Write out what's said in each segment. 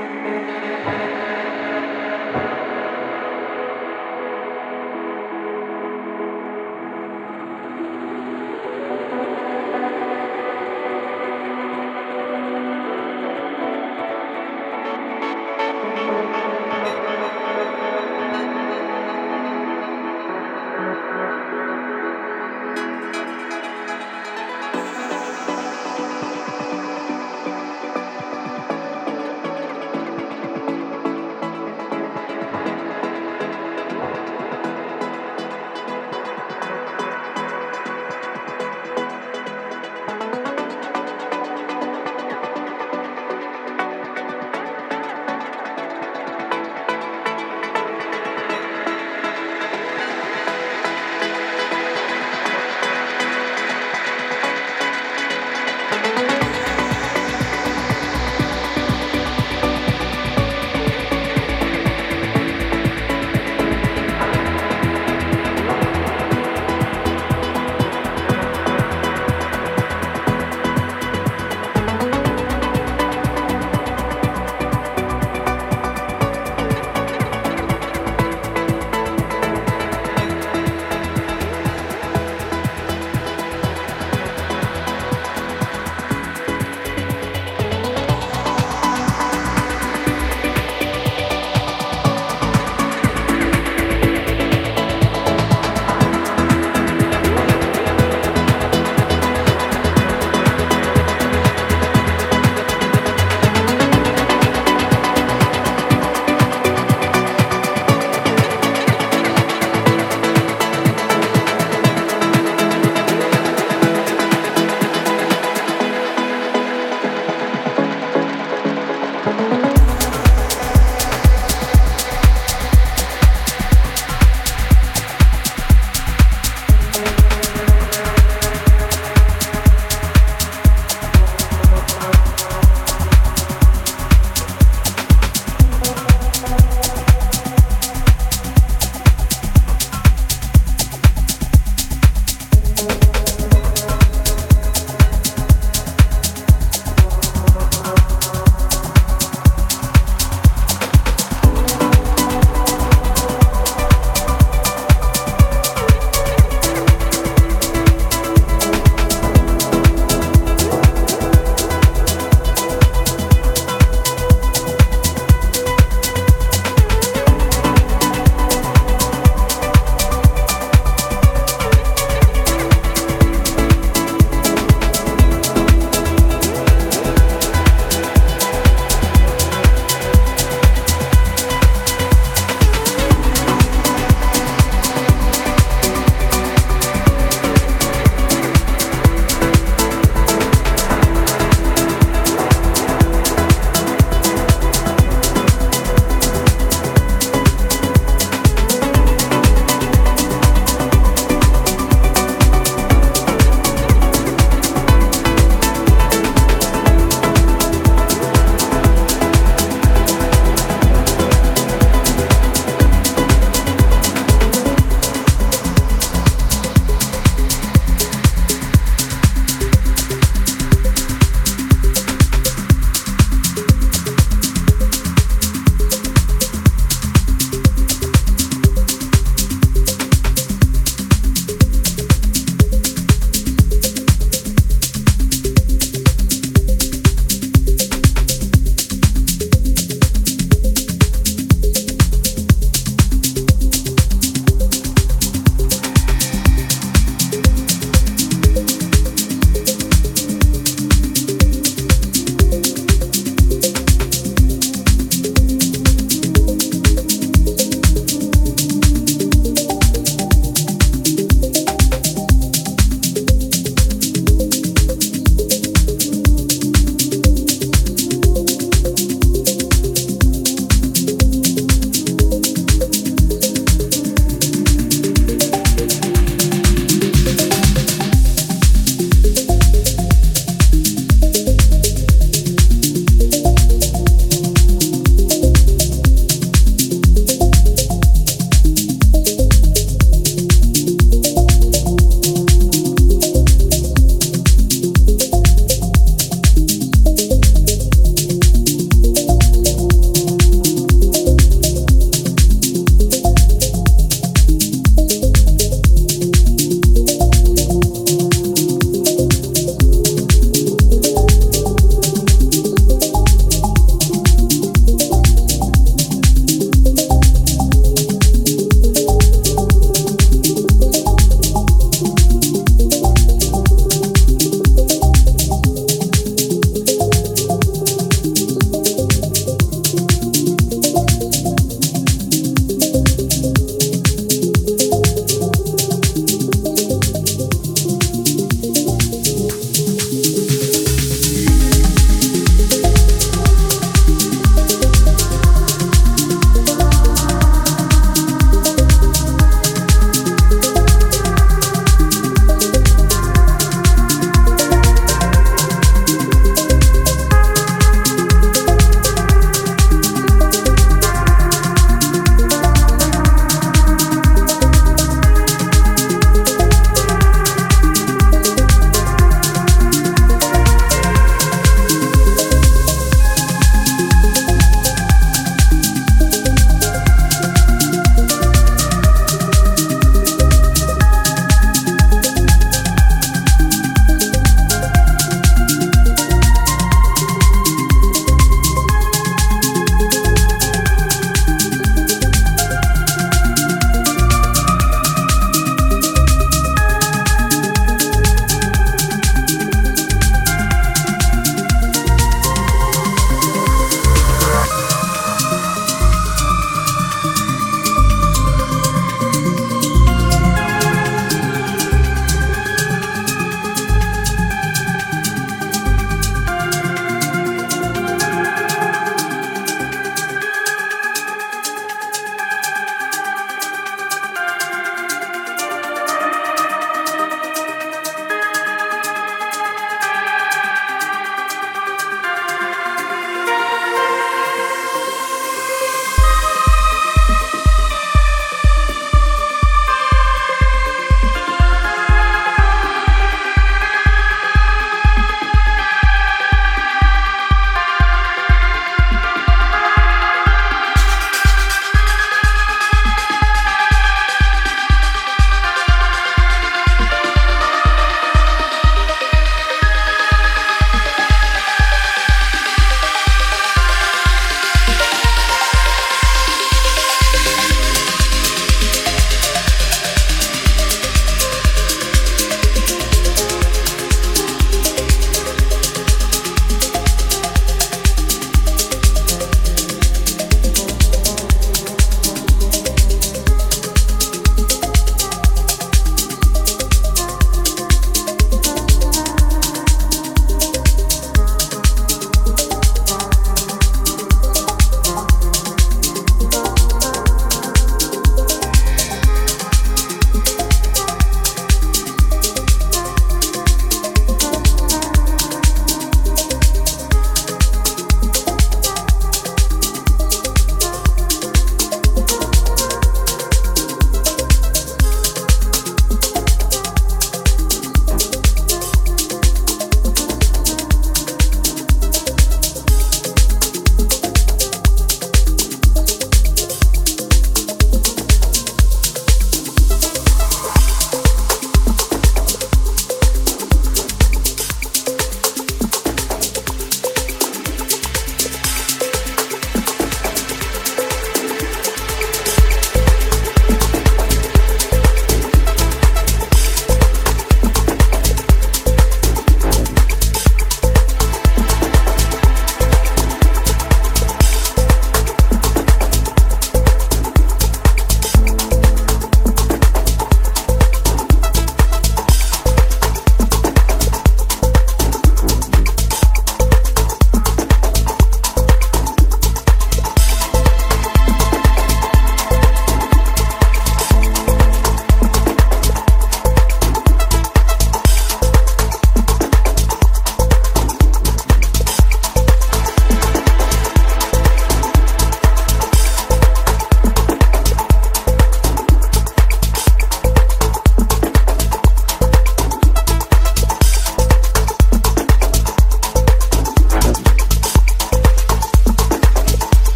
Música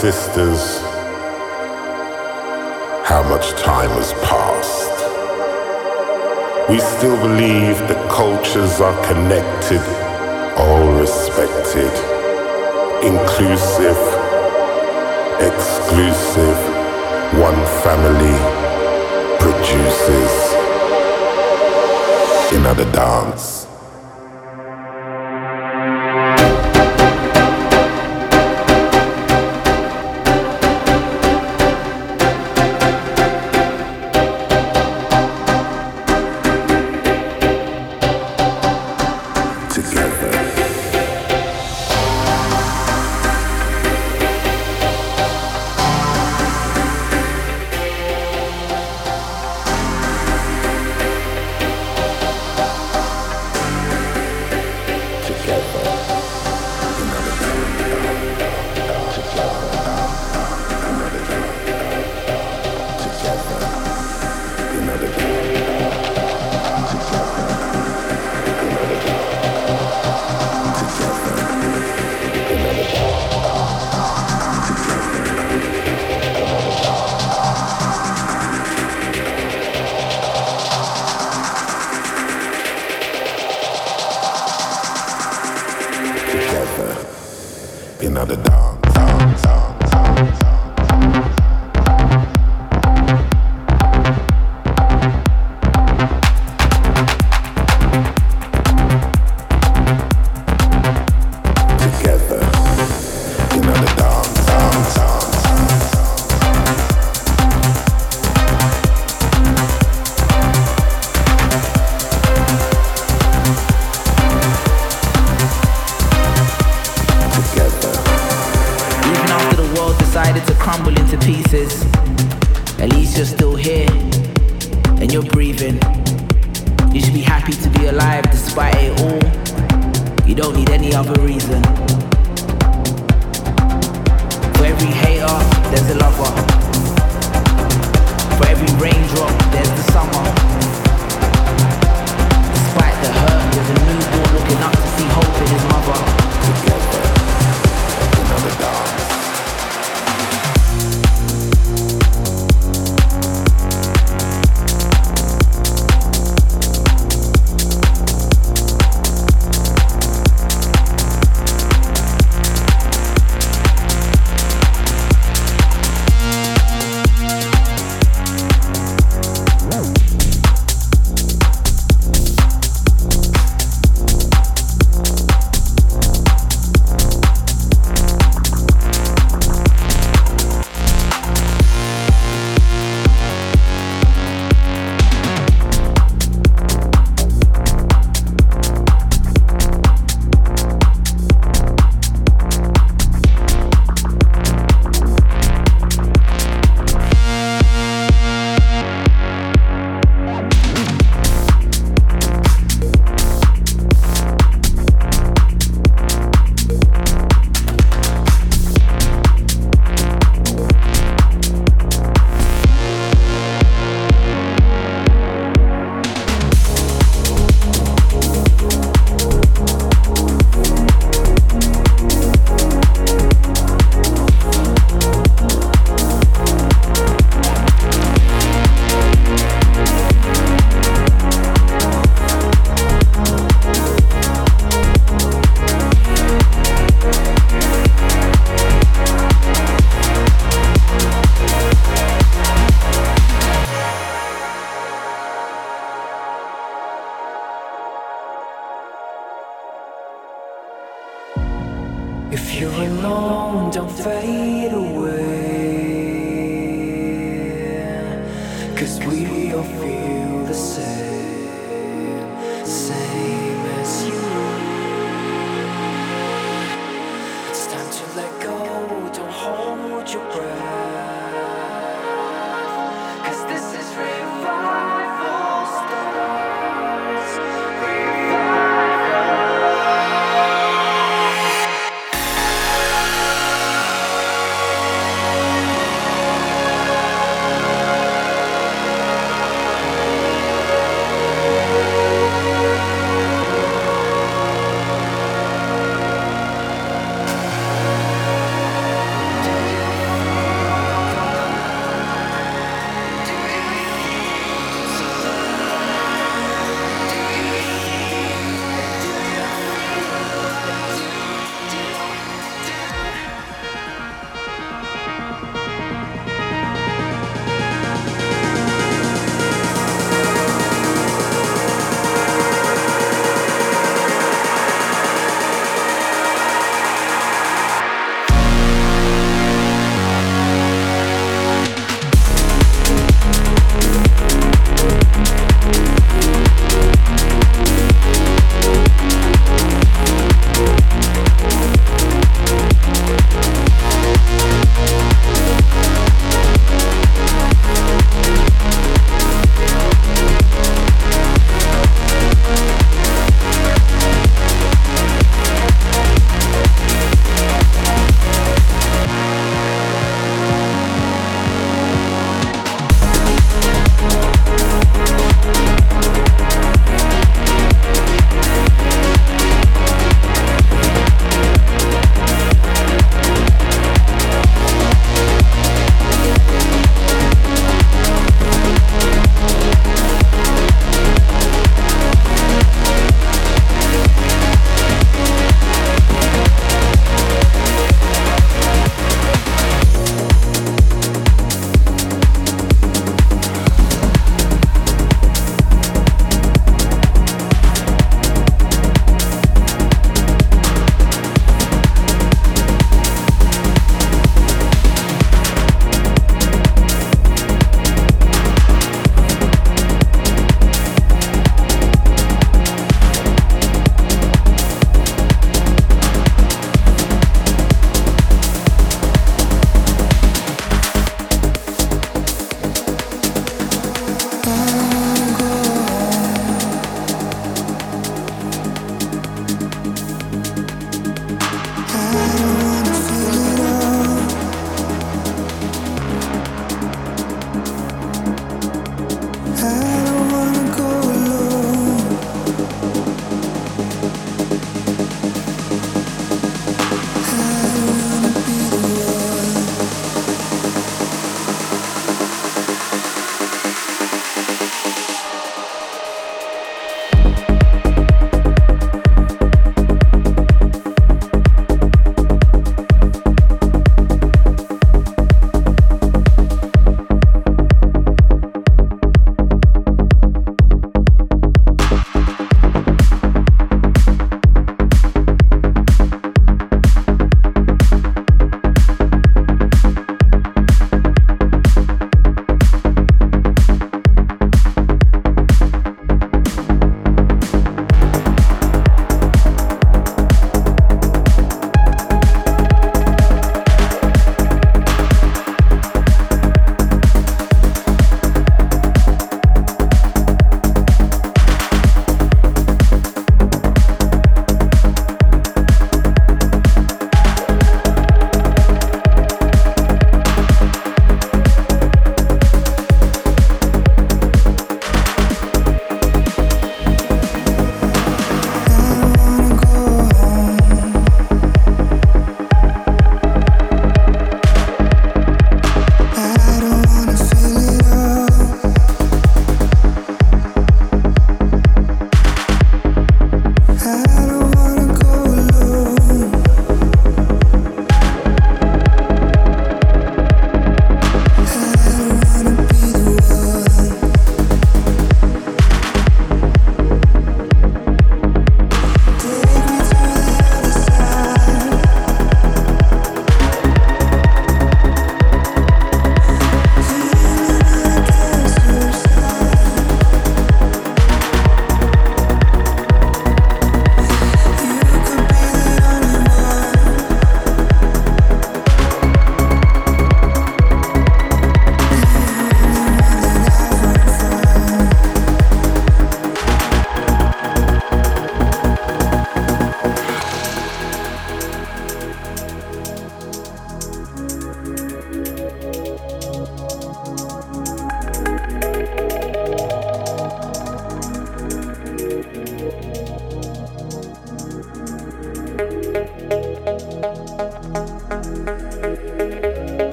sisters,